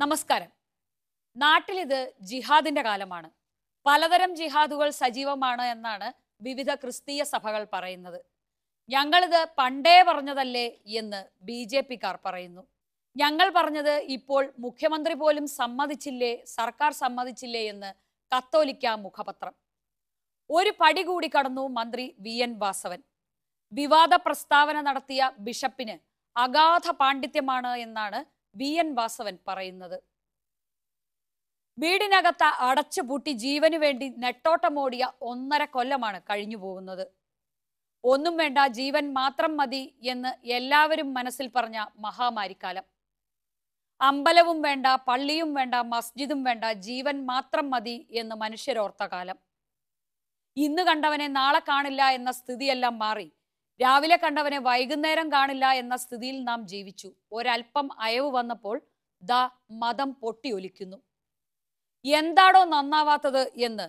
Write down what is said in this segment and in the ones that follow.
നമസ്കാരം. നാട്ടിലിത് ജിഹാദിന്റെ കാലമാണ്. പലതരം ജിഹാദുകൾ സജീവമാണ് എന്നാണ് വിവിധ ക്രിസ്തീയ സഭകൾ പറയുന്നത്. ഞങ്ങളിത് പണ്ടേ പറഞ്ഞതല്ലേ എന്ന് ബി ജെ പിക്കാർ പറയുന്നു. ഞങ്ങൾ പറഞ്ഞത് ഇപ്പോൾ മുഖ്യമന്ത്രി പോലും സമ്മതിച്ചില്ലേ സർക്കാർ സമ്മതിച്ചില്ലേ എന്ന് കത്തോലിക്ക മുഖപത്രം. ഒരു പടി കൂടി കടന്നു മന്ത്രി വി എൻ വാസവൻ. വിവാദ പ്രസ്താവന നടത്തിയ ബിഷപ്പിന് അഗാധ പാണ്ഡിത്യമാണ് എന്നാണ് വി എൻ വാസവൻ പറയുന്നത്. വീടിനകത്ത് അടച്ചുപൂട്ടി ജീവനു വേണ്ടി നെട്ടോട്ടമോടിയ ഒന്നര കൊല്ലമാണ് കഴിഞ്ഞു പോകുന്നത്. ഒന്നും വേണ്ട ജീവൻ മാത്രം മതി എന്ന് എല്ലാവരും മനസ്സിൽ പറഞ്ഞ മഹാമാരിക്കാലം. അമ്പലവും വേണ്ട പള്ളിയും വേണ്ട മസ്ജിദും വേണ്ട ജീവൻ മാത്രം മതി എന്ന് മനുഷ്യരോർത്ത കാലം. ഇന്ന് കണ്ടവനെ നാളെ കാണില്ല എന്ന സ്ഥിതിയെല്ലാം മാറി. രാവിലെ കണ്ടവനെ വൈകുന്നേരം കാണില്ല എന്ന സ്ഥിതിയിൽ നാം ജീവിച്ചു. ഒരൽപ്പം അയവ് വന്നപ്പോൾ ദാ മതം പൊട്ടിയൊലിക്കുന്നു. എന്താണോ നന്നാവാത്തത് എന്ന്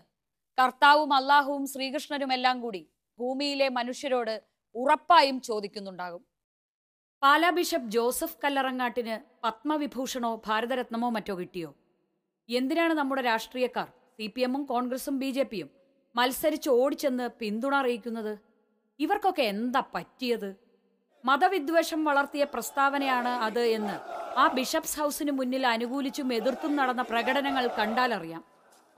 കർത്താവും അള്ളാഹുവും ശ്രീകൃഷ്ണനും എല്ലാം കൂടി ഭൂമിയിലെ മനുഷ്യരോട് ഉറപ്പായും ചോദിക്കുന്നുണ്ടാകും. പാലാ ബിഷപ്പ് ജോസഫ് കല്ലറങ്ങാട്ടിന് പത്മവിഭൂഷണോ ഭാരതരത്നമോ മറ്റോ കിട്ടിയോ? എന്തിനാണ് നമ്മുടെ രാഷ്ട്രീയക്കാർ സി പി എമ്മും കോൺഗ്രസും ബി ജെ പിയും മത്സരിച്ച് ഓടിച്ചെന്ന് പിന്തുണ അറിയിക്കുന്നത്? ഇവർക്കൊക്കെ എന്താ പറ്റിയത്? മതവിദ്വേഷം വളർത്തിയ പ്രസ്താവനയാണ് അത് എന്ന് ആ ബിഷപ്സ് ഹൗസിന് മുന്നിൽ അനുകൂലിച്ചും എതിർത്തും നടന്ന പ്രകടനങ്ങൾ കണ്ടാലറിയാം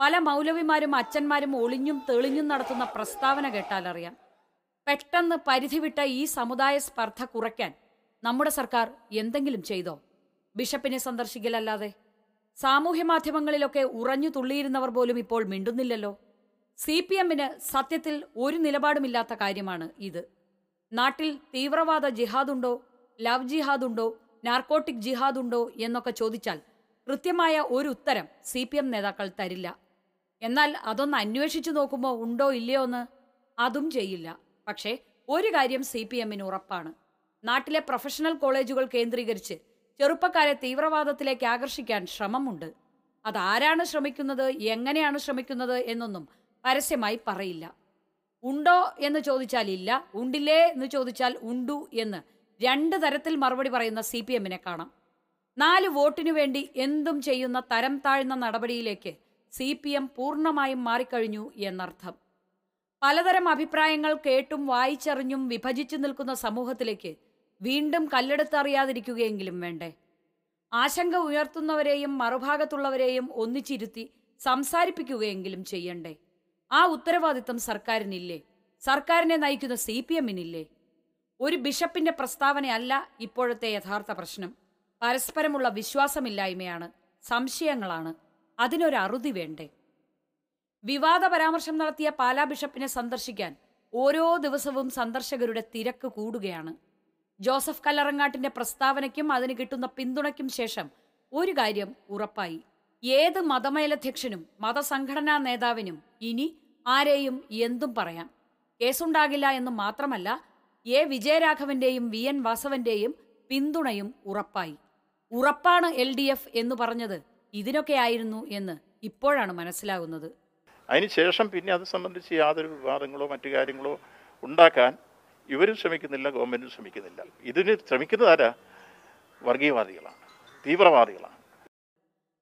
പല മൗലവിമാരും അച്ഛന്മാരും ഒളിഞ്ഞും തെളിഞ്ഞും നടത്തുന്ന പ്രസ്താവന കേട്ടാലറിയാം പെട്ടെന്ന് പരിധിവിട്ട ഈ സമുദായ സ്പർദ്ധ കുറയ്ക്കാൻ നമ്മുടെ സർക്കാർ എന്തെങ്കിലും ചെയ്തോ? ബിഷപ്പിനെ സന്ദർശിക്കലല്ലാതെ? സാമൂഹ്യ മാധ്യമങ്ങളിലൊക്കെ ഉറഞ്ഞു തുള്ളിയിരുന്നവർ പോലും ഇപ്പോൾ മിണ്ടുന്നില്ലല്ലോ. സി പി എമ്മിന് സത്യത്തിൽ ഒരു നിലപാടുമില്ലാത്ത കാര്യമാണ് ഇത്. നാട്ടിൽ തീവ്രവാദ ജിഹാദുണ്ടോ ലവ് ജിഹാദുണ്ടോ നാർക്കോട്ടിക് ജിഹാദുണ്ടോ എന്നൊക്കെ ചോദിച്ചാൽ കൃത്യമായ ഒരു ഉത്തരം സി പി എം നേതാക്കൾ തരില്ല. എന്നാൽ അതൊന്ന് അന്വേഷിച്ചു നോക്കുമ്പോൾ ഉണ്ടോ ഇല്ലയോ എന്ന് അതും ചെയ്യില്ല. പക്ഷേ ഒരു കാര്യം സി പി എമ്മിന് ഉറപ്പാണ്. നാട്ടിലെ പ്രൊഫഷണൽ കോളേജുകൾ കേന്ദ്രീകരിച്ച് ചെറുപ്പക്കാരെ തീവ്രവാദത്തിലേക്ക് ആകർഷിക്കാൻ ശ്രമമുണ്ട്. അതാരാണ് ശ്രമിക്കുന്നത് എങ്ങനെയാണ് ശ്രമിക്കുന്നത് എന്നൊന്നും പരസ്യമായി പറയില്ല. ഉണ്ടോ എന്ന് ചോദിച്ചാൽ ഇല്ല ഉണ്ടില്ലേ എന്ന് ചോദിച്ചാൽ ഉണ്ടു എന്ന് രണ്ട് തരത്തിൽ മറുപടി പറയുന്ന സി പി എമ്മിനെ കാണാം. നാല് വോട്ടിനു വേണ്ടി എന്തും ചെയ്യുന്ന തരം താഴ്ന്ന നടപടിയിലേക്ക് സി പി എം പൂർണമായും മാറിക്കഴിഞ്ഞു എന്നർത്ഥം. പലതരം അഭിപ്രായങ്ങൾ കേട്ടും വായിച്ചറിഞ്ഞും വിഭജിച്ചു നിൽക്കുന്ന സമൂഹത്തിലേക്ക് വീണ്ടും കല്ലെടുത്തറിയാതിരിക്കുകയെങ്കിലും വേണ്ടേ? ആശങ്ക ഉയർത്തുന്നവരെയും മറുഭാഗത്തുള്ളവരെയും ഒന്നിച്ചിരുത്തി സംസാരിപ്പിക്കുകയെങ്കിലും ചെയ്യണ്ടേ? ആ ഉത്തരവാദിത്തം സർക്കാരിനില്ലേ? സർക്കാരിനെ നയിക്കുന്ന സി പി എമ്മിനില്ലേ? ഒരു ബിഷപ്പിന്റെ പ്രസ്താവനയല്ല ഇപ്പോഴത്തെ യഥാർത്ഥ പ്രശ്നം. പരസ്പരമുള്ള വിശ്വാസമില്ലായ്മയാണ് സംശയങ്ങളാണ്. അതിനൊരു അറുതി വേണ്ടേ? വിവാദ പരാമർശം നടത്തിയ പാലാ ബിഷപ്പിനെ സന്ദർശിക്കാൻ ഓരോ ദിവസവും സന്ദർശകരുടെ തിരക്ക് കൂടുകയാണ്. ജോസഫ് കല്ലറങ്ങാട്ടിന്റെ പ്രസ്താവനയ്ക്കും അതിന് കിട്ടുന്ന പിന്തുണയ്ക്കും ശേഷം ഒരു കാര്യം ഉറപ്പായി. ഏത് മതമേലധ്യക്ഷനും മതസംഘടനാ നേതാവിനും ഇനി ആരെയും എന്തും പറയാം. കേസുണ്ടാകില്ല എന്ന് മാത്രമല്ല എ വിജയരാഘവന്റെയും വി എൻ വാസവന്റെയും പിന്തുണയും ഉറപ്പായി. ഉറപ്പാണ് എൽ ഡി എഫ് എന്ന് പറഞ്ഞത് ഇതിനൊക്കെയായിരുന്നു എന്ന് ഇപ്പോഴാണ് മനസ്സിലാകുന്നത് അതിനുശേഷം പിന്നെ അത് സംബന്ധിച്ച് യാതൊരു വിവാദങ്ങളോ മറ്റു കാര്യങ്ങളോ ഉണ്ടാക്കാൻ ഇവരും ശ്രമിക്കുന്നില്ല ഗവൺമെന്റും ശ്രമിക്കുന്നില്ല. ഇതിന് ശ്രമിക്കുന്നത് ആരാ? വർഗീയവാദികളാണ് തീവ്രവാദികളാണ്.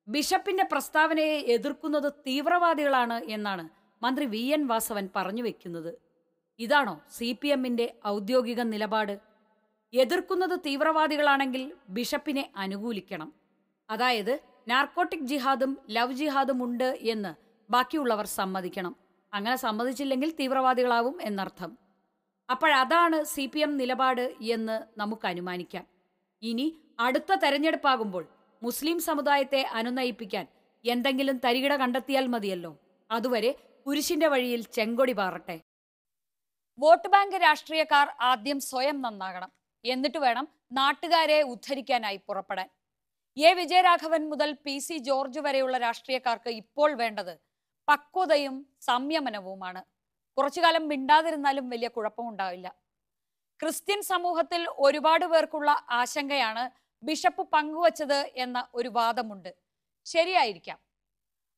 ബിഷപ്പിന്റെ പ്രസ്താവനയെ എതിർക്കുന്നത് തീവ്രവാദികളാണ് എന്നാണ് മന്ത്രി വി. എൻ. വാസവൻ പറഞ്ഞു വെക്കുന്നത്. ഇതാണോ സി. പി. എമ്മിന്റെ ഔദ്യോഗിക നിലപാട്? എതിർക്കുന്നത് തീവ്രവാദികളാണെങ്കിൽ ബിഷപ്പിനെ അനുകൂലിക്കണം. അതായത് നാർക്കോട്ടിക് ജിഹാദും ലവ് ജിഹാദും ഉണ്ട് എന്ന് ബാക്കിയുള്ളവർ സമ്മതിക്കണം. അങ്ങനെ സമ്മതിച്ചില്ലെങ്കിൽ തീവ്രവാദികളാവും എന്നർത്ഥം. അപ്പോഴതാണ് സി. പി. എം നിലപാട് എന്ന് നമുക്ക് അനുമാനിക്കാം. ഇനി അടുത്ത തെരഞ്ഞെടുപ്പാകുമ്പോൾ മുസ്ലിം സമുദായത്തെ അനുനയിപ്പിക്കാൻ എന്തെങ്കിലും തരികിട കണ്ടെത്തിയാൽ മതിയല്ലോ. അതുവരെ കുരിശിന്റെ വഴിയിൽ ചെങ്കൊടി പാറട്ടെ. വോട്ട് ബാങ്ക് രാഷ്ട്രീയക്കാർ ആദ്യം സ്വയം നന്നാകണം. എന്നിട്ട് വേണം നാട്ടുകാരെ ഉദ്ധരിക്കാനായി പുറപ്പെടാൻ. എ വിജയരാഘവൻ മുതൽ പി സി ജോർജ് വരെയുള്ള രാഷ്ട്രീയക്കാർക്ക് ഇപ്പോൾ വേണ്ടത് പക്വതയും സംയമനവുമാണ്. കുറച്ചുകാലം മിണ്ടാതിരുന്നാലും വലിയ കുഴപ്പമുണ്ടാവില്ല. ക്രിസ്ത്യൻ സമൂഹത്തിൽ ഒരുപാട് പേർക്കുള്ള ആശങ്കയാണ് ബിഷപ്പ് പങ്കുവച്ചത് എന്ന ഒരു വാദമുണ്ട്. ശരിയായിരിക്കാം.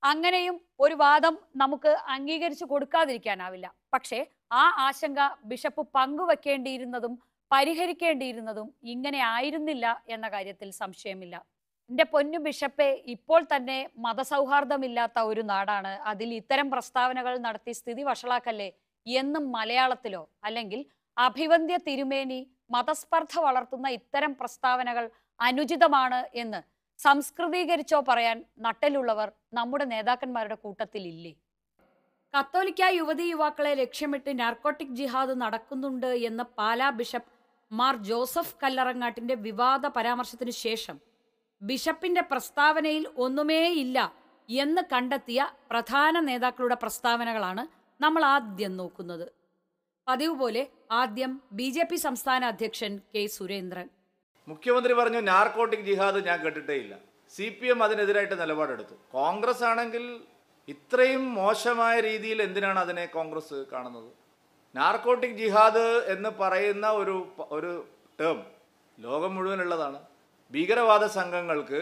അങ്ങനെയും ഒരു വാദം നമുക്ക് അംഗീകരിച്ചു കൊടുക്കാതിരിക്കാനാവില്ല. പക്ഷേ ആ ആശങ്ക ബിഷപ്പ് പങ്കുവെക്കേണ്ടിയിരുന്നതും പരിഹരിക്കേണ്ടിയിരുന്നതും ഇങ്ങനെ ആയിരുന്നില്ല എന്ന കാര്യത്തിൽ സംശയമില്ല. എന്റെ പൊന്നു ബിഷപ്പെ ഇപ്പോൾ തന്നെ മതസൗഹാർദ്ദമില്ലാത്ത ഒരു നാടാണ്. അതിൽ ഇത്തരം പ്രസ്താവനകൾ നടത്തി സ്ഥിതി വഷളാക്കല്ലേ? എന്നും മലയാളത്തിലോ? അല്ലെങ്കിൽ അഭിവന്ധ്യ തിരുമേനി മതസ്പർദ്ധ വളർത്തുന്ന ഇത്തരം പ്രസ്താവനകൾ അനുചിതമാണ് എന്ന് സംസ്കൃതീകരിച്ചോ പറയാൻ നട്ടലുള്ളവർ നമ്മുടെ നേതാക്കന്മാരുടെ കൂട്ടത്തിൽ ഇല്ലേ കത്തോലിക്ക യുവതി യുവാക്കളെ ലക്ഷ്യമിട്ട് നാർക്കോട്ടിക് ജിഹാദ് നടക്കുന്നുണ്ട് എന്ന് പാലാ ബിഷപ്പ് മാർ ജോസഫ് കല്ലറങ്ങാട്ടിന്റെ വിവാദ പരാമർശത്തിന് ശേഷം ബിഷപ്പിന്റെ പ്രസ്താവനയിൽ ഒന്നുമേയില്ല എന്ന് കണ്ടെത്തിയ പ്രധാന നേതാക്കളുടെ പ്രസ്താവനകളാണ് നമ്മൾ ആദ്യം നോക്കുന്നത്. പതിവ് പോലെ ആദ്യം ബി സംസ്ഥാന അധ്യക്ഷൻ കെ സുരേന്ദ്രൻ. മുഖ്യമന്ത്രി പറഞ്ഞു നാർക്കോട്ടിക് ജിഹാദ് ഞാൻ കേട്ടിട്ടേ ഇല്ല. സി പി എം അതിനെതിരായിട്ട് നിലപാടെടുത്തു. കോൺഗ്രസ് ആണെങ്കിൽ ഇത്രയും മോശമായ രീതിയിൽ എന്തിനാണ് അതിനെ കോൺഗ്രസ് കാണുന്നത്? നാർക്കോട്ടിക് ജിഹാദ് എന്ന് പറയുന്ന ഒരു ഒരു ടേം ലോകം മുഴുവനുള്ളതാണ് ഭീകരവാദ സംഘങ്ങൾക്ക്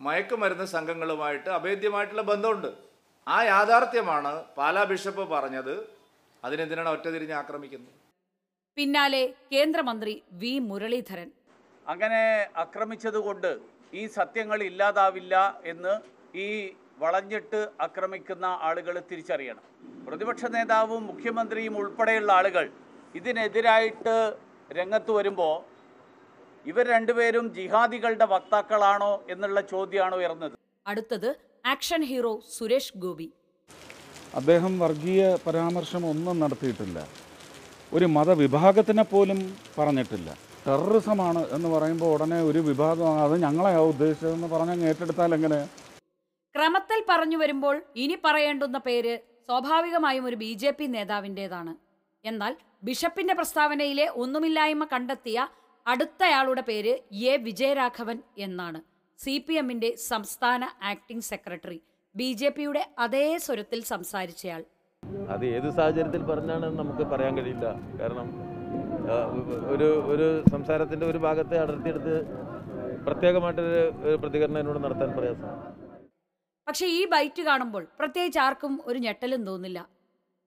മയക്കുമരുന്ന് സംഘങ്ങളുമായിട്ട് അഭേദ്യമായിട്ടുള്ള ബന്ധമുണ്ട്. ആ യാഥാർത്ഥ്യമാണ് പാലാ ബിഷപ്പ് പറഞ്ഞത്. അതിനെന്തിനാണ് ഒറ്റതിരിഞ്ഞ് ആക്രമിക്കുന്നത്? പിന്നാലെ കേന്ദ്രമന്ത്രി വി മുരളീധരൻ. അങ്ങനെ ആക്രമിച്ചതുകൊണ്ട് ഈ സത്യങ്ങൾ ഇല്ലാതാവില്ല എന്ന് ഈ വളഞ്ഞിട്ട് ആക്രമിക്കുന്ന ആളുകൾ തിരിച്ചറിയണം. പ്രതിപക്ഷ നേതാവും മുഖ്യമന്ത്രിയും ഉൾപ്പെടെയുള്ള ആളുകൾ ഇതിനെതിരായിട്ട് രംഗത്ത് വരുമ്പോൾ ഇവർ രണ്ടുപേരും ജിഹാദികളുടെ വക്താക്കളാണോ എന്നുള്ള ചോദ്യമാണ് ഉയർന്നത്. അടുത്തത് ആക്ഷൻ ഹീറോ സുരേഷ് ഗോപി. അദ്ദേഹം വർഗീയ പരാമർശം ഒന്നും നടത്തിയിട്ടില്ല. ഒരു മതവിഭാഗത്തിനെ പോലും പറഞ്ഞിട്ടില്ല. ടെററിസമാണ് എന്ന് പറയുമ്പോൾ ഉടനെ ഒരു വിഭാഗം അത് ഞങ്ങളെയാ ഉദ്ദേശിച്ചതെന്ന് പറഞ്ഞാൽ ഏറ്റെടുത്താൽ എങ്ങനെ? ക്രമത്തിൽ പറഞ്ഞു വരുമ്പോൾ ഇനി പറയേണ്ടുന്ന പേര് സ്വാഭാവികമായും ഒരു ബി ജെ പി നേതാവിന്റെതാണ്. എന്നാൽ ബിഷപ്പിന്റെ പ്രസ്താവനയിലെ ഒന്നുമില്ലായ്മ കണ്ടെത്തിയ അടുത്തയാളുടെ പേര് എ വിജയരാഘവൻ എന്നാണ്. സി പി എമ്മിന്റെ സംസ്ഥാന ആക്ടിംഗ് സെക്രട്ടറി ബി ജെ പിയുടെ അതേ സ്വരത്തിൽ സംസാരിച്ചയാൾ. അത് ഏത് സാഹചര്യത്തിൽ പറഞ്ഞാണെന്ന് നമുക്ക് പറയാൻ കഴിയില്ല. കാരണം ഒരു ഒരു സംസാരത്തിന്റെ ഒരു ഭാഗത്തെ അടർത്തിയെടുത്ത് പ്രത്യേകമായിട്ടൊരു ഒരു പ്രതികരണം എന്നോട് നടത്താൻ പ്രയാസമാണ് പക്ഷെ ഈ ബൈറ്റ് കാണുമ്പോൾ പ്രത്യേകിച്ച് ആർക്കും ഒരു ഞെട്ടലും തോന്നില്ല.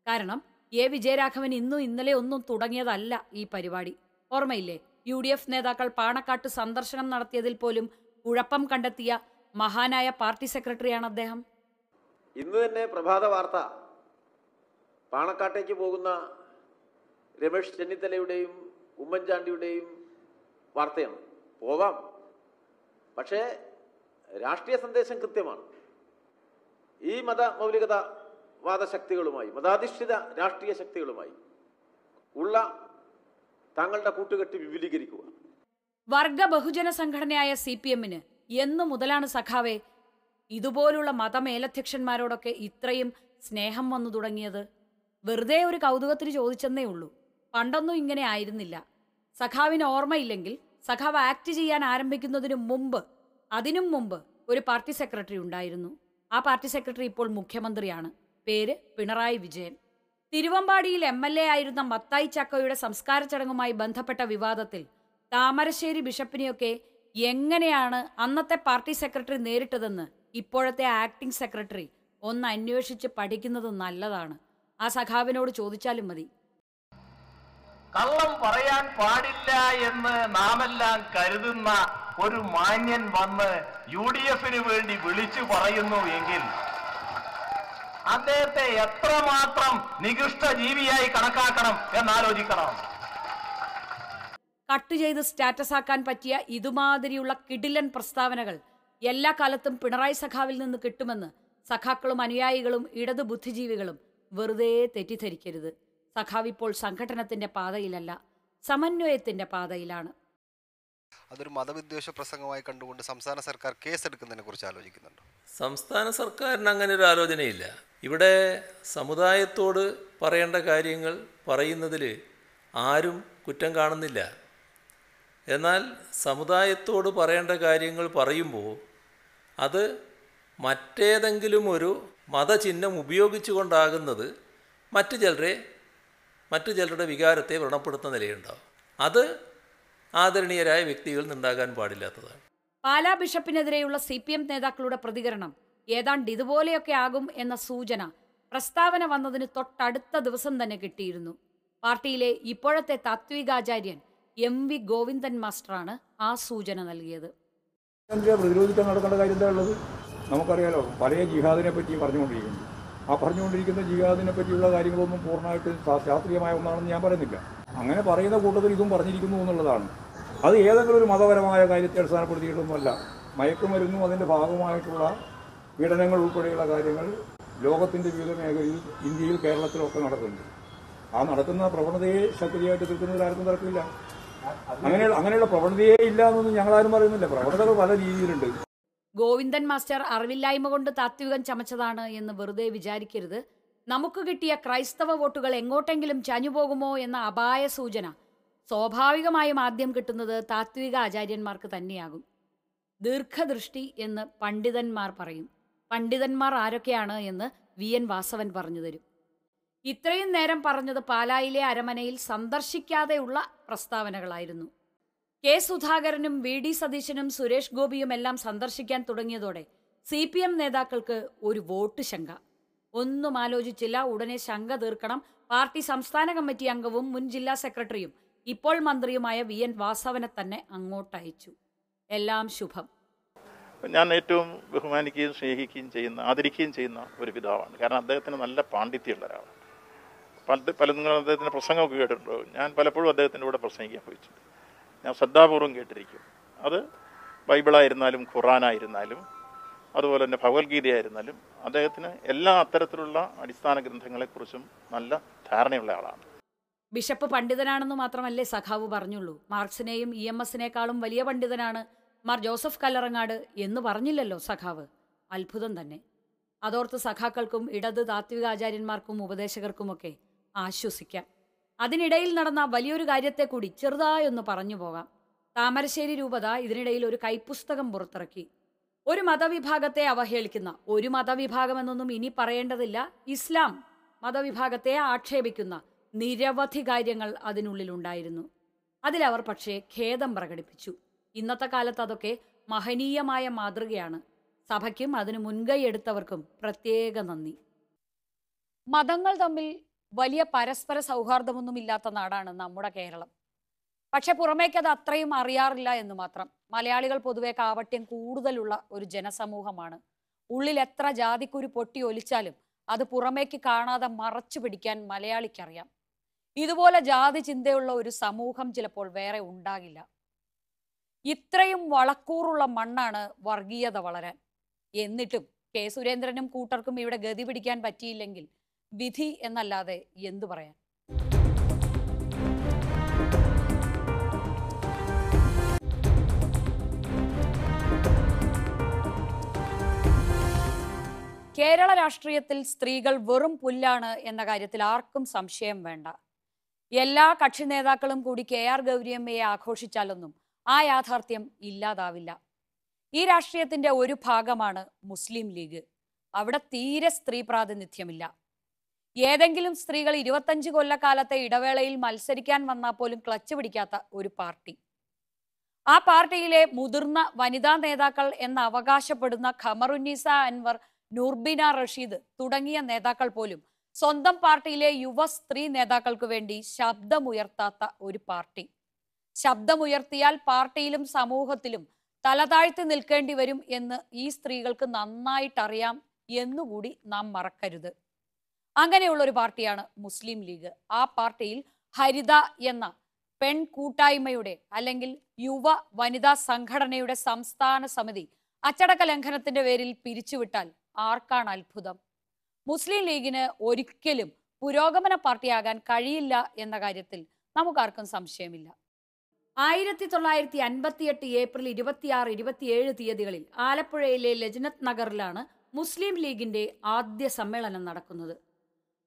കാരണം എ വിജയരാഘവൻ ഇന്നും ഇന്നലെ ഒന്നും തുടങ്ങിയതല്ല ഈ പരിപാടി. ഓർമ്മയില്ലേ? യു ഡി എഫ് നേതാക്കൾ പാണക്കാട്ട് സന്ദർശനം നടത്തിയതിൽ പോലും കുഴപ്പം കണ്ടെത്തിയ മഹാനായ പാർട്ടി സെക്രട്ടറിയാണ് അദ്ദേഹം. ഇന്ന് തന്നെ പ്രഭാത വാർത്ത. പാണക്കാട്ടേക്ക് പോകുന്ന രമേശ് ചെന്നിത്തലയുടെയും ഉമ്മൻചാണ്ടിയുടെയും വാർത്തയാണ്. പോവാം. പക്ഷേ രാഷ്ട്രീയ സന്ദേശം കൃത്യമാണ്. ഈ മത മൗലികത വാദശക്തികളുമായി മതാധിഷ്ഠിത രാഷ്ട്രീയ ശക്തികളുമായി ഉള്ള താങ്കളുടെ കൂട്ടുകെട്ട് വിപുലീകരിക്കുക. വർഗ ബഹുജന സംഘടനയായ സി പി എമ്മിന് എന്നു മുതലാണ് സഖാവെ ഇതുപോലുള്ള മതമേലധ്യക്ഷന്മാരോടൊക്കെ ഇത്രയും സ്നേഹം വന്നു തുടങ്ങിയത്. വെറുതെ ഒരു കൗതുകത്തിന് ചോദിച്ചെന്നേ ഉള്ളൂ. പണ്ടൊന്നും ഇങ്ങനെ ആയിരുന്നില്ല. സഖാവിന് ഓർമ്മയില്ലെങ്കിൽ സഖാവ് ആക്ട് ചെയ്യാൻ ആരംഭിക്കുന്നതിന് മുമ്പ് അതിനും മുമ്പ് ഒരു പാർട്ടി സെക്രട്ടറി ഉണ്ടായിരുന്നു. ആ പാർട്ടി സെക്രട്ടറി ഇപ്പോൾ മുഖ്യമന്ത്രിയാണ്. പേര് പിണറായി വിജയൻ. തിരുവമ്പാടിയിൽ എം എൽ എ ആയിരുന്ന മത്തായി ചക്കോയുടെ സംസ്കാര ചടങ്ങുമായി ബന്ധപ്പെട്ട വിവാദത്തിൽ താമരശ്ശേരി ബിഷപ്പിനെയൊക്കെ എങ്ങനെയാണ് അന്നത്തെ പാർട്ടി സെക്രട്ടറി നേരിട്ടതെന്ന് ഇപ്പോഴത്തെ ആക്ടിംഗ് സെക്രട്ടറി ഒന്ന് അന്വേഷിച്ച് പഠിക്കുന്നത് നല്ലതാണ്. ആ സഖാവിനോട് ചോദിച്ചാലും മതി. കള്ളം പറയാൻ പാടില്ല എന്ന് നാമെല്ലാം കരുതുന്ന ഒരു മാന്യൻ വന്ന് യു ഡി എഫിന് വേണ്ടി വിളിച്ചു പറയുന്നു എങ്കിൽ അദ്ദേഹത്തെ എത്രമാത്രം നികൃഷ്ട ജീവിയായി കണക്കാക്കണം എന്നാലോചിക്കണം. കട്ട് ചെയ്ത് സ്റ്റാറ്റസ് ആക്കാൻ പറ്റിയ ഇതുമാതിരിയുള്ള കിടിലൻ പ്രസ്താവനകൾ എല്ലാ കാലത്തും പിണറായി സഖാവിൽ നിന്ന് കിട്ടുമെന്ന് സഖാക്കളും അനുയായികളും ഇടതു ബുദ്ധിജീവികളും വെറുതെ തെറ്റിദ്ധരിക്കരുത്. സഖാവ് ഇപ്പോൾ സംഘടനത്തിന്റെ പാതയിലല്ല സമന്വയത്തിന്റെ പാതയിലാണ്. അതൊരു മതവിദ്വേഷ പ്രസംഗമായി കണ്ടുകൊണ്ട് സംസ്ഥാന സർക്കാർ കേസെടുക്കുന്നതിനെ കുറിച്ച് ആലോചിക്കുന്നുണ്ട്? സംസ്ഥാന സർക്കാരിന് അങ്ങനെ ഒരു ആലോചനയില്ല. ഇവിടെ സമുദായത്തോട് പറയേണ്ട കാര്യങ്ങൾ പറയുന്നതിൽ ആരും കുറ്റം കാണുന്നില്ല. എന്നാൽ സമുദായത്തോട് പറയേണ്ട കാര്യങ്ങൾ പറയുമ്പോൾ അത് മറ്റേതെങ്കിലും ഒരു മതചിഹ്നം ഉപയോഗിച്ചുകൊണ്ടാകുന്നത് മറ്റു ചിലരെ മറ്റു ചിലരുടെ വികാരത്തെ വ്രണപ്പെടുത്തുന്ന നിലയുണ്ടാവും. അത് ആദരണീയരായ വ്യക്തികളിൽ നിന്നുണ്ടാകാൻ പാടില്ലാത്തതാണ്. പാലാ ബിഷപ്പിനെതിരെയുള്ള സി പി എം നേതാക്കളുടെ പ്രതികരണം ഏതാണ്ട് ഇതുപോലെയൊക്കെ ആകും എന്ന സൂചന പ്രസ്താവന വന്നതിന് തൊട്ടടുത്ത ദിവസം തന്നെ കിട്ടിയിരുന്നു. പാർട്ടിയിലെ ഇപ്പോഴത്തെ താത്വികാചാര്യൻ എം വി ഗോവിന്ദൻ മാസ്റ്ററാണ് ആ സൂചന നൽകിയത്. പ്രതിരോധിക്കാൻ നടക്കേണ്ട കാര്യം എന്താ ഉള്ളത്? നമുക്കറിയാലോ പഴയ ജിഹാദിനെ പറ്റി പറഞ്ഞുകൊണ്ടിരിക്കുന്നു. ആ പറഞ്ഞുകൊണ്ടിരിക്കുന്ന ജിഹാദിനെ പറ്റിയുള്ള കാര്യങ്ങളൊന്നും പൂർണമായിട്ട് ശാസ്ത്രീയമായ ഒന്നാണെന്ന് ഞാൻ പറയുന്നില്ല. അങ്ങനെ പറയുന്ന കൂട്ടത്തിൽ ഇതും പറഞ്ഞിരിക്കുന്നു എന്നുള്ളതാണ്. അത് ഏതെങ്കിലും ഒരു മതപരമായ കാര്യത്തെ അടിസ്ഥാനപ്പെടുത്തിയിട്ടൊന്നുമല്ല. മയക്കുമരുന്നും അതിന്റെ ഭാഗമായിട്ടുള്ള പീഡനങ്ങൾ ഉൾപ്പെടെയുള്ള കാര്യങ്ങൾ ലോകത്തിന്റെ വിവിധ മേഖലയിൽ ഇന്ത്യയിൽ കേരളത്തിലൊക്കെ നടക്കുന്നുണ്ട്. ആ നടക്കുന്ന പ്രവണതയെ ശക്തിയായിട്ട് തീർക്കുന്നതിൽ ആർക്കും തർക്കമില്ല. അങ്ങനെയുള്ള അങ്ങനെയുള്ള പ്രവണതയേ ഇല്ല എന്നൊന്നും ഞങ്ങളാരും പറയുന്നില്ല. പ്രവണതകൾ പല രീതിയിലുണ്ട്. ഗോവിന്ദൻ മാസ്റ്റർ അറിവില്ലായ്മ കൊണ്ട് താത്വികം ചമച്ചതാണ് എന്ന് വെറുതെ വിചാരിക്കരുത്. നമുക്ക് കിട്ടിയ ക്രൈസ്തവ വോട്ടുകൾ എങ്ങോട്ടെങ്കിലും ചാഞ്ഞുപോകുമോ എന്ന അപായ സൂചന സ്വാഭാവികമായും ആദ്യം കിട്ടുന്നത് താത്വിക ആചാര്യന്മാർക്ക് തന്നെയാകും. ദീർഘദൃഷ്ടി എന്ന് പണ്ഡിതന്മാർ പറയും. പണ്ഡിതന്മാർ ആരൊക്കെയാണ് എന്ന് വി. എൻ. വാസവൻ പറഞ്ഞു തരും. ഇത്രയും നേരം പറഞ്ഞത് പാലായിലെ അരമനയിൽ സന്ദർശിക്കാതെയുള്ള പ്രസ്താവനകളായിരുന്നു. കെ സുധാകരനും വി ഡി സതീശനും സുരേഷ് ഗോപിയും എല്ലാം സന്ദർശിക്കാൻ തുടങ്ങിയതോടെ സി പി എം നേതാക്കൾക്ക് ഒരു വോട്ട് ശങ്ക. ഒന്നും ആലോചിച്ചില്ല. ഉടനെ ശങ്ക തീർക്കണം. പാർട്ടി സംസ്ഥാന കമ്മിറ്റി അംഗവും മുൻ ജില്ലാ സെക്രട്ടറിയും ഇപ്പോൾ മന്ത്രിയുമായ വി എൻ വാസവനെ തന്നെ അങ്ങോട്ടയച്ചു. എല്ലാം ശുഭം. ഞാൻ ഏറ്റവും ബഹുമാനിക്കുകയും സ്നേഹിക്കുകയും ചെയ്യുന്ന ആദരിക്കുകയും ചെയ്യുന്ന ഒരു പിതാവാണ്. കാരണം അദ്ദേഹത്തിന് നല്ല പാണ്ഡിത്യമുള്ള ഒരാളാണ്. പല പല അദ്ദേഹത്തിന്റെ പ്രസംഗമൊക്കെ കേട്ടിട്ടുണ്ടോ? ഞാൻ പലപ്പോഴും അദ്ദേഹത്തിന്റെ കൂടെ പ്രസംഗിക്കാൻ പോയിട്ടുണ്ട്. ഞാൻ ശ്രദ്ധാപൂർവം കേട്ടിരിക്കും. അത് ബൈബിളായിരുന്നാലും ഖുറാനായിരുന്നാലും അതുപോലെ തന്നെ ഭഗവത്ഗീതയായിരുന്നാലും അദ്ദേഹത്തിന് എല്ലാ അത്തരത്തിലുള്ള അടിസ്ഥാന ഗ്രന്ഥങ്ങളെക്കുറിച്ചും നല്ല ധാരണയുള്ള ആളാണ്. ബിഷപ്പ് പണ്ഡിതനാണെന്ന് മാത്രമല്ലേ സഖാവ് പറഞ്ഞുള്ളൂ. മാർക്സിനെയും ഇ എം എസിനേക്കാളും വലിയ പണ്ഡിതനാണ് മാർ ജോസഫ് കല്ലറങ്ങാട് എന്ന് പറഞ്ഞില്ലല്ലോ സഖാവ്. അത്ഭുതം തന്നെ. അതോർത്ത് സഖാക്കൾക്കും ഇടത് താത്വികാചാര്യന്മാർക്കും ഉപദേശകർക്കുമൊക്കെ ആശ്വസിക്കാം. അതിനിടയിൽ നടന്ന വലിയൊരു കാര്യത്തെ കൂടി ചെറുതായൊന്ന് പറഞ്ഞു പോകാം. താമരശ്ശേരി രൂപത ഇതിനിടയിൽ ഒരു കൈപ്പുസ്തകം പുറത്തിറക്കി. ഒരു മതവിഭാഗത്തെ അവഹേളിക്കുന്ന ഒരു മതവിഭാഗമെന്നൊന്നും ഇനി പറയേണ്ടതില്ല. ഇസ്ലാം മതവിഭാഗത്തെ ആക്ഷേപിക്കുന്ന നിരവധി കാര്യങ്ങൾ അതിനുള്ളിലുണ്ടായിരുന്നു. അതിലവർ പക്ഷേ ഖേദം പ്രകടിപ്പിച്ചു. ഇന്നത്തെ കാലത്ത് അതൊക്കെ മഹനീയമായ മാതൃകയാണ്. സഭയ്ക്കും അതിന് മുൻകൈ എടുത്തവർക്കും പ്രത്യേക നന്ദി. മതങ്ങൾ തമ്മിൽ വലിയ പരസ്പര സൗഹാർദ്ദമൊന്നും ഇല്ലാത്ത നാടാണ് നമ്മുടെ കേരളം. പക്ഷെ പുറമേക്ക് അത് അത്രയും അറിയാറില്ല എന്ന് മാത്രം. മലയാളികൾ പൊതുവെ കാവട്യം കൂടുതലുള്ള ഒരു ജനസമൂഹമാണ്. ഉള്ളിൽ എത്ര ജാതിക്കുരു പൊട്ടി ഒലിച്ചാലും അത് പുറമേക്ക് കാണാതെ മറച്ചു പിടിക്കാൻ മലയാളിക്കറിയാം. ഇതുപോലെ ജാതി ചിന്തയുള്ള ഒരു സമൂഹം ചിലപ്പോൾ വേറെ ഉണ്ടാകില്ല. ഇത്രയും വളക്കൂറുള്ള മണ്ണാണ് വർഗീയത വളരാൻ. എന്നിട്ടും കെ സുരേന്ദ്രനും കൂട്ടർക്കും ഇവിടെ ഗതി പിടിക്കാൻ പറ്റിയില്ലെങ്കിൽ വിധി എന്നല്ലാതെ എന്തു പറയാൻ? കേരള രാഷ്ട്രീയത്തിൽ സ്ത്രീകൾ വെറും പുല്ലാണ് എന്ന കാര്യത്തിൽ ആർക്കും സംശയം വേണ്ട. എല്ലാ കക്ഷി നേതാക്കളും കൂടി കെ ആർ ഗൗരിയമ്മയെ ആഘോഷിച്ചാലൊന്നും ആ യാഥാർത്ഥ്യം ഇല്ലാതാവില്ല. ഈ രാഷ്ട്രീയത്തിന്റെ ഒരു ഭാഗമാണ് മുസ്ലിം ലീഗ്. അവിടെ തീരെ സ്ത്രീ പ്രാതിനിധ്യമില്ല. ഏതെങ്കിലും സ്ത്രീകൾ ഇരുപത്തഞ്ച് കൊല്ലക്കാലത്തെ ഇടവേളയിൽ മത്സരിക്കാൻ വന്നാൽ പോലും ക്ലച്ച് പിടിക്കാത്ത ഒരു പാർട്ടി. ആ പാർട്ടിയിലെ മുതിർന്ന വനിതാ നേതാക്കൾ എന്ന് അവകാശപ്പെടുന്ന ഖമറുന്നീസ അൻവർ നൂർബിന റഷീദ് തുടങ്ങിയ നേതാക്കൾ പോലും സ്വന്തം പാർട്ടിയിലെ യുവ സ്ത്രീ നേതാക്കൾക്ക് വേണ്ടി ശബ്ദമുയർത്താത്ത ഒരു പാർട്ടി. ശബ്ദമുയർത്തിയാൽ പാർട്ടിയിലും സമൂഹത്തിലും തലതാഴ്ത്തി നിൽക്കേണ്ടി വരും എന്ന് ഈ സ്ത്രീകൾക്ക് നന്നായിട്ടറിയാം എന്നുകൂടി നാം മറക്കരുത്. അങ്ങനെയുള്ള ഒരു പാർട്ടിയാണ് മുസ്ലിം ലീഗ്. ആ പാർട്ടിയിൽ ഹരിത എന്ന പെൺ കൂട്ടായ്മയുടെ അല്ലെങ്കിൽ യുവ വനിതാ സംഘടനയുടെ സംസ്ഥാന സമിതി അച്ചടക്ക ലംഘനത്തിന്റെ പേരിൽ പിരിച്ചുവിട്ടാൽ ആർക്കാണ് അത്ഭുതം? മുസ്ലിം ലീഗിന് ഒരിക്കലും പുരോഗമന പാർട്ടിയാകാൻ കഴിയില്ല എന്ന കാര്യത്തിൽ നമുക്കാർക്കും സംശയമില്ല. ആയിരത്തി തൊള്ളായിരത്തി അൻപത്തിയെട്ട് ഏപ്രിൽ ഇരുപത്തിയാറ് ഇരുപത്തിയേഴ് തീയതികളിൽ ആലപ്പുഴയിലെ ലജ്നത് നഗറിലാണ് മുസ്ലിം ലീഗിന്റെ ആദ്യ സമ്മേളനം നടക്കുന്നത്.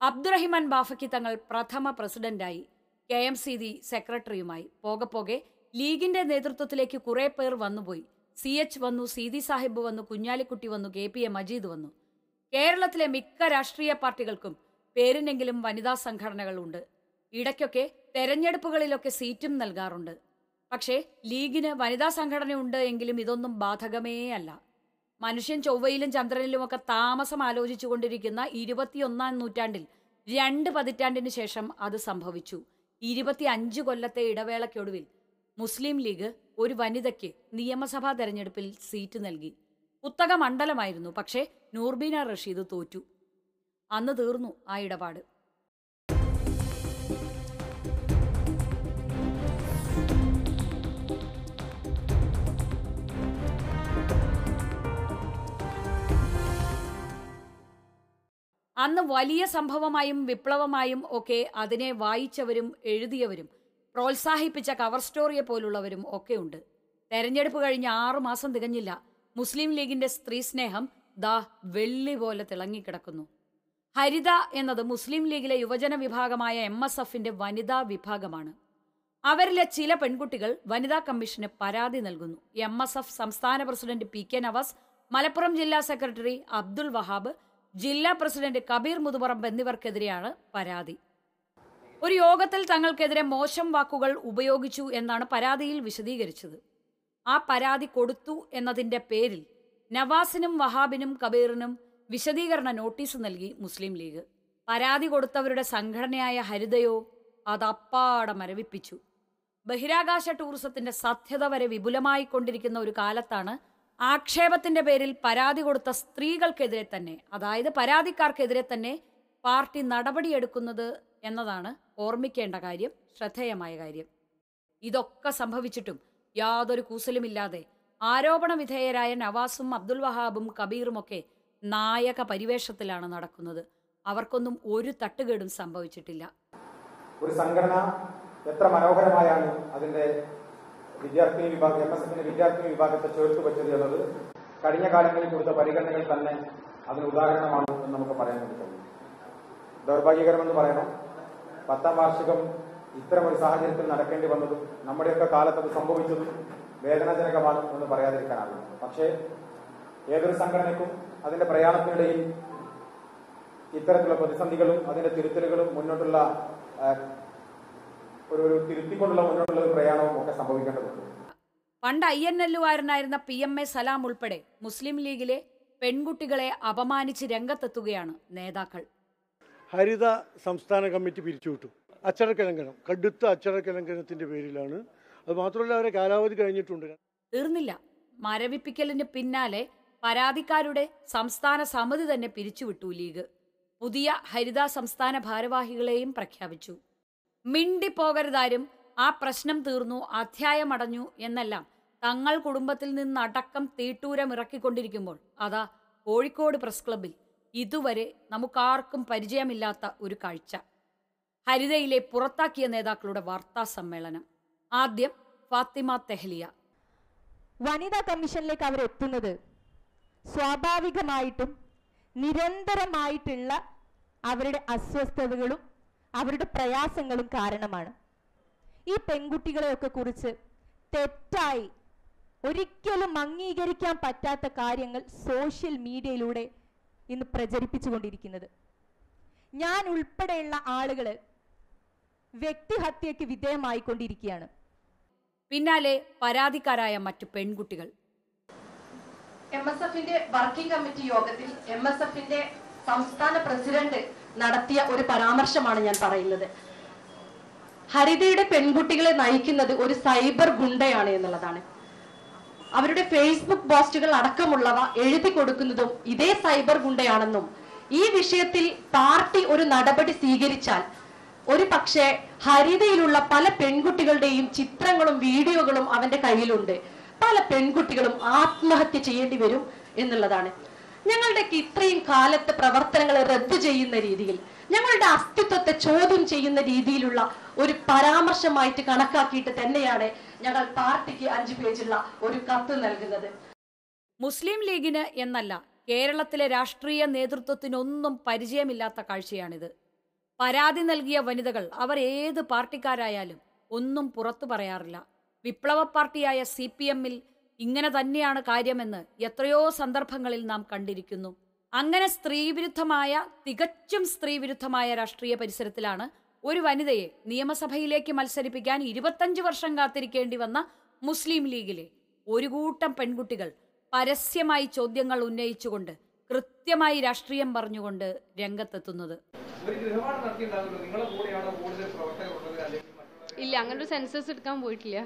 അബ്ദുറഹിമാൻ ബാഫക്കി തങ്ങൾ പ്രഥമ പ്രസിഡന്റായി കെ എം സി ദി സെക്രട്ടറിയുമായി. പോകെ പോകെ ലീഗിന്റെ നേതൃത്വത്തിലേക്ക് കുറെ പേർ വന്നുപോയി. സി എച്ച് വന്നു സീതി സാഹിബ് വന്നു കുഞ്ഞാലിക്കുട്ടി വന്നു കെ പി എ മജീദ് വന്നു. കേരളത്തിലെ മിക്ക രാഷ്ട്രീയ പാർട്ടികൾക്കും പേരിനെങ്കിലും വനിതാ സംഘടനകളുണ്ട്. ഇടയ്ക്കൊക്കെ തെരഞ്ഞെടുപ്പുകളിലൊക്കെ സീറ്റും നൽകാറുണ്ട്. പക്ഷേ ലീഗിന് വനിതാ സംഘടനയുണ്ട് എങ്കിലും ഇതൊന്നും ബാധകമേ അല്ല മനുഷ്യൻ ചൊവ്വയിലും ചന്ദ്രനിലും ചന്ദ്രനിലുമൊക്കെ താമസം ആലോചിച്ചുകൊണ്ടിരിക്കുന്ന ഇരുപത്തിയൊന്നാം നൂറ്റാണ്ടിൽ രണ്ട് പതിറ്റാണ്ടിന് ശേഷം അത് സംഭവിച്ചു. ഇരുപത്തി അഞ്ച് കൊല്ലത്തെ ഇടവേളയ്ക്കൊടുവിൽ മുസ്ലിം ലീഗ് ഒരു വനിതയ്ക്ക് നിയമസഭാ തെരഞ്ഞെടുപ്പിൽ സീറ്റ് നൽകി. കുത്തക മണ്ഡലമായിരുന്നു പക്ഷേ നൂർബീന റഷീദ് തോറ്റു. അന്ന് തീർന്നു ആ ഇടപാട്. അന്ന് വലിയ സംഭവമായും വിപ്ലവമായും ഒക്കെ അതിനെ വായിച്ചവരും എഴുതിയവരും പ്രോത്സാഹിപ്പിച്ച കവർ സ്റ്റോറിയെ പോലുള്ളവരും ഒക്കെ ഉണ്ട്. തെരഞ്ഞെടുപ്പ് കഴിഞ്ഞ് ആറു മാസം തികഞ്ഞില്ല. മുസ്ലിം ലീഗിന്റെ സ്ത്രീ സ്നേഹം ദാ വെള്ളി പോലെ തിളങ്ങിക്കിടക്കുന്നു. ഹരിത എന്നത് മുസ്ലിം ലീഗിലെ യുവജന വിഭാഗമായ എം എസ് എഫിന്റെ വനിതാ വിഭാഗമാണ്. അവരിലെ ചില പെൺകുട്ടികൾ വനിതാ കമ്മീഷന് പരാതി നൽകുന്നു. എം എസ് എഫ് സംസ്ഥാന president P K Navas Malappuram ജില്ലാ സെക്രട്ടറി അബ്ദുൾ വഹാബ് ജില്ലാ പ്രസിഡന്റ് കബീർ മുതുപറമ്പ് എന്നിവർക്കെതിരെയാണ് പരാതി. ഒരു യോഗത്തിൽ തങ്ങൾക്കെതിരെ മോശം വാക്കുകൾ ഉപയോഗിച്ചു എന്നാണ് പരാതിയിൽ വിശദീകരിച്ചത്. ആ പരാതി കൊടുത്തു എന്നതിന്റെ പേരിൽ നവാസിനും വഹാബിനും കബീറിനും വിശദീകരണ നോട്ടീസ് നൽകി മുസ്ലിം ലീഗ്. പരാതി കൊടുത്തവരുടെ സംഘടനയായ ഹരിതയോ അത് അപ്പാടെ മരവിപ്പിച്ചു. ബഹിരാകാശ ടൂറിസത്തിന്റെ സാധ്യത വരെ വിപുലമായി കൊണ്ടിരിക്കുന്ന ഒരു കാലത്താണ് ആക്ഷേപത്തിന്റെ പേരിൽ പരാതി കൊടുത്ത സ്ത്രീകൾക്കെതിരെ തന്നെ അതായത് പരാതിക്കാർക്കെതിരെ തന്നെ പാർട്ടി നടപടിയെടുക്കുന്നത് എന്നതാണ് ഓർമ്മിക്കേണ്ട കാര്യം ശ്രദ്ധേയമായ കാര്യം. ഇതൊക്കെ സംഭവിച്ചിട്ടും യാതൊരു കൂസലുമില്ലാതെ ആരോപണ വിധേയരായ നവാസും അബ്ദുൽ വഹാബും കബീറുമൊക്കെ നായക പരിവേഷത്തിലാണ് നടക്കുന്നത്. അവർക്കൊന്നും ഒരു തട്ടുകേടും സംഭവിച്ചിട്ടില്ല. ഒരു സംഘടന എത്ര മനോഹരമായാണ് അതിന്റെ വിദ്യാർത്ഥി വിഭാഗം എം എസ് എഫിന്റെ വിദ്യാർത്ഥിനി വിഭാഗത്തെ ചേർത്ത് വെച്ചത് എന്നത് കഴിഞ്ഞ കാലങ്ങളിൽ കൊടുത്ത പരിഗണനകൾ തന്നെ അതിന് ഉദാഹരണമാണ് എന്ന് നമുക്ക് പറയാൻ വേണ്ടി കഴിയും ദൗർഭാഗ്യകരമെന്ന് പറയണം. പത്താം വാർഷികം ഇത്തരം ഒരു സാഹചര്യത്തിൽ നടക്കേണ്ടി വന്നതും നമ്മുടെയൊക്കെ കാലത്ത് അത് സംഭവിച്ചതും വേദനാജനകമാണ് എന്ന് പറയാതിരിക്കാനാവില്ല. പക്ഷേ ഏതൊരു സംഘടനയ്ക്കും അതിന്റെ പ്രയാണത്തിനിടയിൽ ഇത്തരത്തിലുള്ള പ്രതിസന്ധികളും അതിന്റെ തിരുത്തലുകളും മുന്നോട്ടുള്ള ഒരു ഒരു തിരുത്തിക്കൊണ്ടുള്ള മുന്നോട്ടുള്ള ഒരു പ്രയാണവും ഒക്കെ സംഭവിക്കേണ്ടതുണ്ട്. പണ്ട് ഐ എൻ എല്ലുകാരനായിരുന്ന പി എം എ സലാം ഉൾപ്പെടെ മുസ്ലിം ലീഗിലെ പെൺകുട്ടികളെ അപമാനിച്ച് രംഗത്തെത്തുകയാണ് നേതാക്കൾ. ഹരിത സംസ്ഥാന കമ്മിറ്റി പിരിച്ചുവിട്ടു. അച്ചടക്കലംഘനം കടുത്ത അച്ചടക്കലംഘനത്തിന്റെ പേരിലാണ്. അത് മാത്രമല്ല അവരെ കാലാവധി കഴിഞ്ഞിട്ടുണ്ട്. തീർന്നില്ല. മരവിപ്പിക്കലിന് പിന്നാലെ പരാതിക്കാരുടെ സംസ്ഥാന സമിതി തന്നെ പിരിച്ചുവിട്ടു ലീഗ്. പുതിയ ഹരിത സംസ്ഥാന ഭാരവാഹികളെയും പ്രഖ്യാപിച്ചു. മിണ്ടിപ്പോകരുതാരും. ആ പ്രശ്നം തീർന്നു അധ്യായമടഞ്ഞു എന്നെല്ലാം തങ്ങൾ കുടുംബത്തിൽ നിന്ന് നിന്നടക്കം തീട്ടൂരം ഇറക്കിക്കൊണ്ടിരിക്കുമ്പോൾ അതാ കോഴിക്കോട് പ്രസ് ക്ലബിൽ ഇതുവരെ നമുക്കാർക്കും പരിചയമില്ലാത്ത ഒരു കാഴ്ച. ഹരിതയിലെ പുറത്താക്കിയ നേതാക്കളുടെ വാർത്താ സമ്മേളനം. ആദ്യം ഫാത്തിമ തെഹ്ലിയ. വനിതാ കമ്മീഷനിലേക്ക് അവർ എത്തുന്നത് സ്വാഭാവികമായിട്ടും നിരന്തരമായിട്ടുള്ള അവരുടെ അസ്വസ്ഥതകളും അവരുടെ പ്രയാസങ്ങളും കാരണമാണ്. ഈ പെൺകുട്ടികളെയൊക്കെ കുറിച്ച് തെറ്റായി ഒരിക്കലും അംഗീകരിക്കാൻ പറ്റാത്ത കാര്യങ്ങൾ സോഷ്യൽ മീഡിയയിലൂടെ ഇന്ന് പ്രചരിപ്പിച്ചുകൊണ്ടിരിക്കുന്നത്. ഞാൻ ഉൾപ്പെടെയുള്ള ആളുകൾ വ്യക്തിഹത്യക്ക് വിധേയമായിക്കൊണ്ടിരിക്കുകയാണ്. പിന്നാലെ പരാതിക്കാരായ മറ്റു പെൺകുട്ടികൾ. എം എസ് എഫിന്റെ വർക്കിംഗ് കമ്മിറ്റി യോഗത്തിൽ എം എസ് എഫിന്റെ സംസ്ഥാന പ്രസിഡന്റ് നടത്തിയ ഒരു പരാമർശമാണ് ഞാൻ പറയുന്നത്. ഹരിതയുടെ പെൺകുട്ടികളെ നയിക്കുന്നത് ഒരു സൈബർ ഗുണ്ടയാണ് എന്നുള്ളതാണ്. അവരുടെ ഫേസ്ബുക്ക് പോസ്റ്റുകൾ അടക്കമുള്ളവ എഴുതി കൊടുക്കുന്നതും ഇതേ സൈബർ ഗുണ്ടയാണെന്നും ഈ വിഷയത്തിൽ പാർട്ടി ഒരു നടപടി സ്വീകരിച്ചാൽ ഒരു പക്ഷേ ഹരിതയിലുള്ള പല പെൺകുട്ടികളുടെയും ചിത്രങ്ങളും വീഡിയോകളും അവന്റെ കയ്യിലുണ്ട്. പല പെൺകുട്ടികളും ആത്മഹത്യ ചെയ്യേണ്ടി വരും എന്നുള്ളതാണ്. ഞങ്ങളുടെയൊക്കെ ഇത്രയും കാലത്തെ പ്രവർത്തനങ്ങളെ റദ്ദു ചെയ്യുന്ന രീതിയിൽ ഞങ്ങളുടെ അസ്തിത്വത്തെ ചോദ്യം ചെയ്യുന്ന രീതിയിലുള്ള ഒരു പരാമർശമായിട്ട് കണക്കാക്കിയിട്ട് തന്നെയാണ് ഞങ്ങൾ പാർട്ടിക്ക് അഞ്ചു പേജുള്ള ഒരു കത്ത് നൽകുന്നത്. മുസ്ലിം ലീഗിന് എന്നല്ല കേരളത്തിലെ രാഷ്ട്രീയ നേതൃത്വത്തിനൊന്നും പരിചയമില്ലാത്ത കാഴ്ചയാണിത്. പരാതി നൽകിയ വനിതകൾ അവർ ഏത് പാർട്ടിക്കാരായാലും ഒന്നും പുറത്തു പറയാറില്ല. വിപ്ലവ പാർട്ടിയായ സി പി എമ്മിൽ ഇങ്ങനെ തന്നെയാണ് കാര്യമെന്ന് എത്രയോ സന്ദർഭങ്ങളിൽ നാം കണ്ടിരിക്കുന്നു. അങ്ങനെ സ്ത്രീവിരുദ്ധമായ തികച്ചും സ്ത്രീവിരുദ്ധമായ രാഷ്ട്രീയ പരിസരത്തിലാണ് ഒരു വനിതയെ നിയമസഭയിലേക്ക് മത്സരിപ്പിക്കാൻ ഇരുപത്തഞ്ച് വർഷം കാത്തിരിക്കേണ്ടി വന്ന മുസ്ലിം ലീഗിലെ ഒരു കൂട്ടം പെൺകുട്ടികൾ പരസ്യമായി ചോദ്യങ്ങൾ ഉന്നയിച്ചുകൊണ്ട് കൃത്യമായി രാഷ്ട്രീയം പറഞ്ഞുകൊണ്ട് രംഗത്തെത്തുന്നത്. ഇല്ല അങ്ങനെ ഒരു സെൻസസ് എടുക്കാൻ പോയിട്ടില്ല.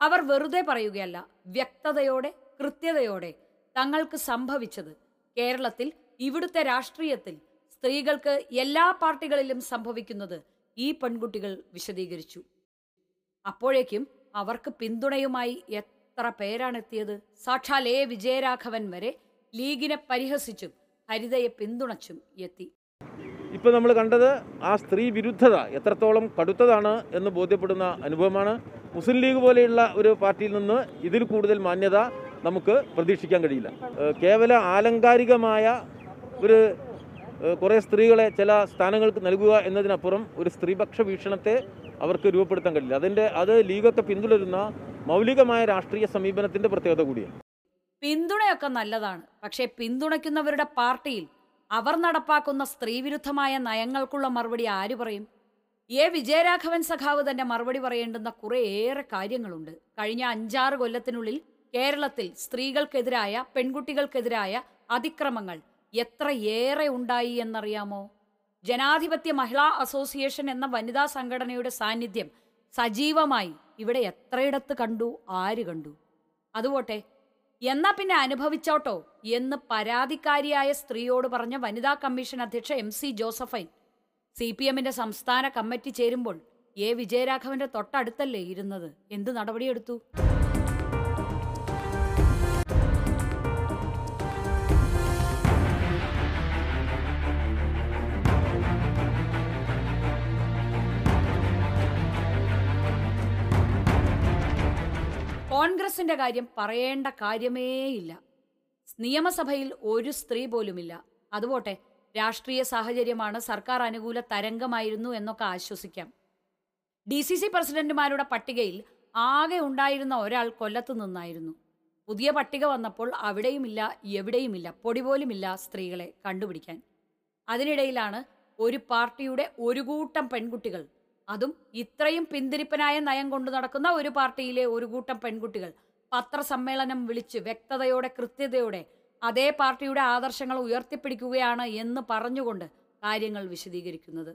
അവർ വെറുതെ പറയുകയല്ല വ്യക്തതയോടെ കൃത്യതയോടെ തങ്ങൾക്ക് സംഭവിച്ചത്. കേരളത്തിൽ ഇവിടുത്തെ രാഷ്ട്രീയത്തിൽ സ്ത്രീകൾക്ക് എല്ലാ പാർട്ടികളിലും സംഭവിക്കുന്നത് ഈ പെൺകുട്ടികൾ വിശദീകരിച്ചു. അപ്പോഴേക്കും അവർക്ക് പിന്തുണയുമായി എത്ര പേരാണെത്തിയത്? സാക്ഷാൽ എ. വിജയരാഘവൻ വരെ ലീഗിനെ പരിഹസിച്ചും ഹരിതയെ പിന്തുണച്ചും എത്തി. ഇപ്പോൾ നമ്മൾ കണ്ടത് ആ സ്ത്രീ വിരുദ്ധത എത്രത്തോളം കടുത്തതാണ് എന്ന് ബോധ്യപ്പെടുന്ന അനുഭവമാണ്. മുസ്ലിം ലീഗ് പോലെയുള്ള ഒരു പാർട്ടിയിൽ നിന്ന് ഇതിൽ കൂടുതൽ മാന്യത നമുക്ക് പ്രതീക്ഷിക്കാൻ കഴിയില്ല. കേവല ആലങ്കാരികമായ ഒരു കുറേ സ്ത്രീകളെ ചില സ്ഥാനങ്ങൾക്ക് നൽകുക എന്നതിനപ്പുറം ഒരു സ്ത്രീപക്ഷ വീക്ഷണത്തെ അവർക്ക് രൂപപ്പെടുത്താൻ കഴിയില്ല. അതിന്റെ അത് ലീഗൊക്കെ പിന്തുടരുന്ന മൗലികമായ രാഷ്ട്രീയ സമീപനത്തിന്റെ പ്രത്യേകത കൂടിയാണ്. പിന്തുണയൊക്കെ നല്ലതാണ്. പക്ഷേ പിന്തുണയ്ക്കുന്നവരുടെ പാർട്ടിയിൽ അവർ നടപ്പാക്കുന്ന സ്ത്രീവിരുദ്ധമായ നയങ്ങൾക്കുള്ള മറുപടി ആര് പറയും? എ വിജയരാഘവൻ സഖാവ് തന്നെ മറുപടി പറയേണ്ടുന്ന കുറേയേറെ കാര്യങ്ങളുണ്ട്. കഴിഞ്ഞ അഞ്ചാറ് കൊല്ലത്തിനുള്ളിൽ കേരളത്തിൽ സ്ത്രീകൾക്കെതിരായ പെൺകുട്ടികൾക്കെതിരായ അതിക്രമങ്ങൾ എത്രയേറെ ഉണ്ടായി എന്നറിയാമോ? ജനാധിപത്യ മഹിളാ അസോസിയേഷൻ എന്ന വനിതാ സംഘടനയുടെ സാന്നിധ്യം സജീവമായി ഇവിടെ എത്രയിടത്ത് കണ്ടു ആര് കണ്ടു? അതുപോട്ടെ എന്നാ പിന്നെ അനുഭവിച്ചോട്ടോ എന്ന് പരാതിക്കാരിയായ സ്ത്രീയോട് പറഞ്ഞ വനിതാ കമ്മീഷൻ അധ്യക്ഷ M C Josephine C P എമ്മിന്റെ സംസ്ഥാന കമ്മിറ്റി ചേരുമ്പോൾ എ വിജയരാഘവന്റെ തൊട്ടടുത്തല്ലേ ഇരുന്നത്? എന്ത് നടപടിയെടുത്തു? കോൺഗ്രസിന്റെ കാര്യം പറയേണ്ട കാര്യമേയില്ല. നിയമസഭയിൽ ഒരു സ്ത്രീ പോലുമില്ല. അതുപോട്ടെ രാഷ്ട്രീയ സാഹചര്യമാണ് സർക്കാർ അനുകൂല തരംഗമായിരുന്നു എന്നൊക്കെ ആശ്വസിക്കാം. ഡി സി സി പ്രസിഡന്റുമാരുടെ പട്ടികയിൽ ആകെ ഉണ്ടായിരുന്ന ഒരാൾ കൊല്ലത്ത് നിന്നായിരുന്നു. പുതിയ പട്ടിക വന്നപ്പോൾ അവിടെയുമില്ല എവിടെയുമില്ല പൊടി പോലുമില്ല സ്ത്രീകളെ കണ്ടുപിടിക്കാൻ. അതിനിടയിലാണ് ഒരു പാർട്ടിയുടെ ഒരു കൂട്ടം പെൺകുട്ടികൾ അതും ഇത്രയും പിന്തിരിപ്പനായ നയം കൊണ്ടു നടക്കുന്ന ഒരു പാർട്ടിയിലെ ഒരു കൂട്ടം പെൺകുട്ടികൾ പത്രസമ്മേളനം വിളിച്ച് വ്യക്തതയോടെ കൃത്യതയോടെ അതേ പാർട്ടിയുടെ ആദർശങ്ങൾ ഉയർത്തിപ്പിടിക്കുകയാണ് എന്ന് പറഞ്ഞുകൊണ്ട് കാര്യങ്ങൾ വിശദീകരിക്കുന്നത്.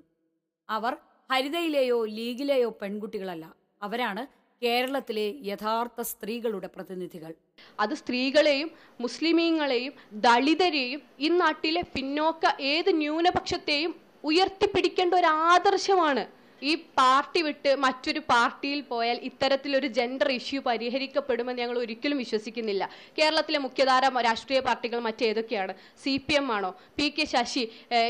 അവർ ഹരിതയിലെയോ ലീഗിലെയോ പെൺകുട്ടികളല്ല. അവരാണ് കേരളത്തിലെ യഥാർത്ഥ സ്ത്രീകളുടെ പ്രതിനിധികൾ. അത് സ്ത്രീകളെയും മുസ്ലിമീങ്ങളെയും ദളിതരെയും ഈ നാട്ടിലെ പിന്നോക്ക ഏത് ന്യൂനപക്ഷത്തെയും ഉയർത്തിപ്പിടിക്കേണ്ട ഒരു ആദർശമാണ് ഈ പാർട്ടി വിട്ട് മറ്റൊരു പാർട്ടിയിൽ പോയാൽ ഇത്തരത്തിലൊരു ജെൻഡർ ഇഷ്യൂ പരിഹരിക്കപ്പെടുമെന്ന് ഞങ്ങൾ ഒരിക്കലും വിശ്വസിക്കുന്നില്ല. കേരളത്തിലെ മുഖ്യധാര രാഷ്ട്രീയ പാർട്ടികൾ മറ്റേതൊക്കെയാണ്? സി പി എം ആണോ? പി കെ ശശി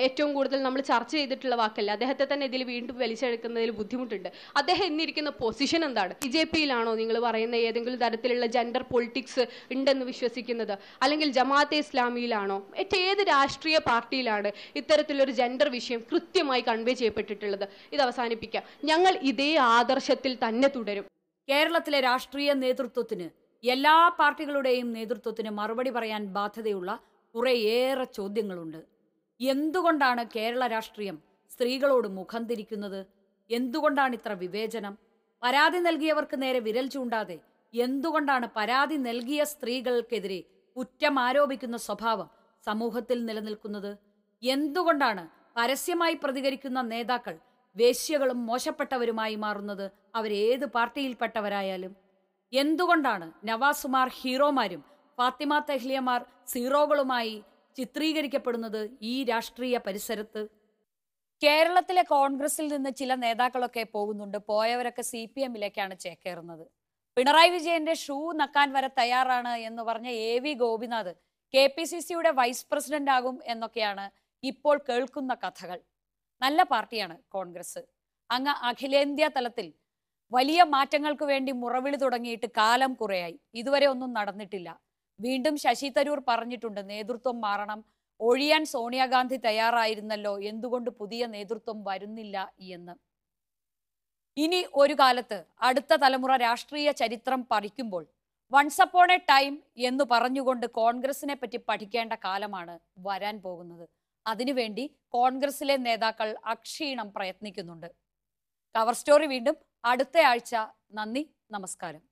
ഏറ്റവും കൂടുതൽ നമ്മൾ ചർച്ച ചെയ്തിട്ടുള്ള വാക്കല്ല? അദ്ദേഹത്തെ തന്നെ ഇതിൽ വീണ്ടും വലിച്ചെടുക്കുന്നതിൽ ബുദ്ധിമുട്ടുണ്ട്. അദ്ദേഹം ഇന്നിരിക്കുന്ന പൊസിഷൻ എന്താണ്? ബി ജെ പിയിലാണോ നിങ്ങൾ പറയുന്ന ഏതെങ്കിലും തരത്തിലുള്ള ജെൻഡർ പൊളിറ്റിക്സ് ഉണ്ടെന്ന് വിശ്വസിക്കുന്നത്? അല്ലെങ്കിൽ ജമാഅത്തെ ഇസ്ലാമിയിലാണോ? മറ്റേത് രാഷ്ട്രീയ പാർട്ടിയിലാണ് ഇത്തരത്തിലൊരു ജെൻഡർ വിഷയം കൃത്യമായി കൺവേ ചെയ്യപ്പെട്ടിട്ടുള്ളത്? ഇത് അവസാനിപ്പിക്കാം. ഞങ്ങൾ ഇതേ ആദർശത്തിൽ തന്നെ തുടരും. കേരളത്തിലെ രാഷ്ട്രീയ നേതൃത്വത്തിന് എല്ലാ പാർട്ടികളുടെയും നേതൃത്വത്തിന് മറുപടി പറയാൻ ബാധ്യതയുള്ള കുറേയേറെ ചോദ്യങ്ങളുണ്ട്. എന്തുകൊണ്ടാണ് കേരള രാഷ്ട്രീയം സ്ത്രീകളോട് മുഖം തിരിക്കുന്നത്? എന്തുകൊണ്ടാണ് ഇത്ര വിവേചനം? പരാതി നൽകിയവർക്ക് നേരെ വിരൽ ചൂണ്ടാതെ എന്തുകൊണ്ടാണ് പരാതി നൽകിയ സ്ത്രീകൾക്കെതിരെ കുറ്റം ആരോപിക്കുന്ന സ്വഭാവം സമൂഹത്തിൽ നിലനിൽക്കുന്നത്? എന്തുകൊണ്ടാണ് പരസ്യമായി പ്രതികരിക്കുന്ന നേതാക്കൾ വേശ്യകളും മോശപ്പെട്ടവരുമായി മാറുന്നത് അവരേത് പാർട്ടിയിൽപ്പെട്ടവരായാലും. എന്തുകൊണ്ടാണ് നവാസുമാർ ഹീറോമാരും ഫാത്തിമ തെഹ്ലിയമാർ സീറോകളുമായി ചിത്രീകരിക്കപ്പെടുന്നത് ഈ രാഷ്ട്രീയ പരിസരത്ത്? കേരളത്തിലെ കോൺഗ്രസിൽ നിന്ന് ചില നേതാക്കളൊക്കെ പോകുന്നുണ്ട്. പോയവരൊക്കെ സി പി എമ്മിലേക്കാണ് ചേക്കേറുന്നത്. പിണറായി വിജയന്റെ ഷൂ നക്കാൻ വരെ തയ്യാറാണ് എന്ന് പറഞ്ഞ A V Gopinath K P C സിയുടെ വൈസ് പ്രസിഡന്റ് ആകും എന്നൊക്കെയാണ് ഇപ്പോൾ കേൾക്കുന്ന കഥകൾ. നല്ല പാർട്ടിയാണ് കോൺഗ്രസ്. അങ്ങ് അഖിലേന്ത്യാ തലത്തിൽ വലിയ മാറ്റങ്ങൾക്ക് വേണ്ടി മുറവിളി തുടങ്ങിയിട്ട് കാലം കുറയായി. ഇതുവരെ ഒന്നും നടന്നിട്ടില്ല. വീണ്ടും ശശി തരൂർ പറഞ്ഞിട്ടുണ്ട് നേതൃത്വം മാറണം. ഒഴിയാൻ സോണിയാഗാന്ധി തയ്യാറായിരുന്നല്ലോ എന്തുകൊണ്ട് പുതിയ നേതൃത്വം വരുന്നില്ല എന്ന്. ഇനി ഒരു കാലത്ത് അടുത്ത തലമുറ രാഷ്ട്രീയ ചരിത്രം പഠിക്കുമ്പോൾ വൺസ് അപ്പോൺ എ ടൈം എന്ന് പറഞ്ഞുകൊണ്ട് കോൺഗ്രസിനെ പറ്റി പഠിക്കേണ്ട കാലമാണ് വരാൻ പോകുന്നത്. അതിനുവേണ്ടി കോൺഗ്രസിലെ നേതാക്കൾ അക്ഷീണം പ്രയത്നിക്കുന്നുണ്ട്. കവർ സ്റ്റോറി വീണ്ടും അടുത്ത ആഴ്ച. നന്ദി നമസ്കാരം.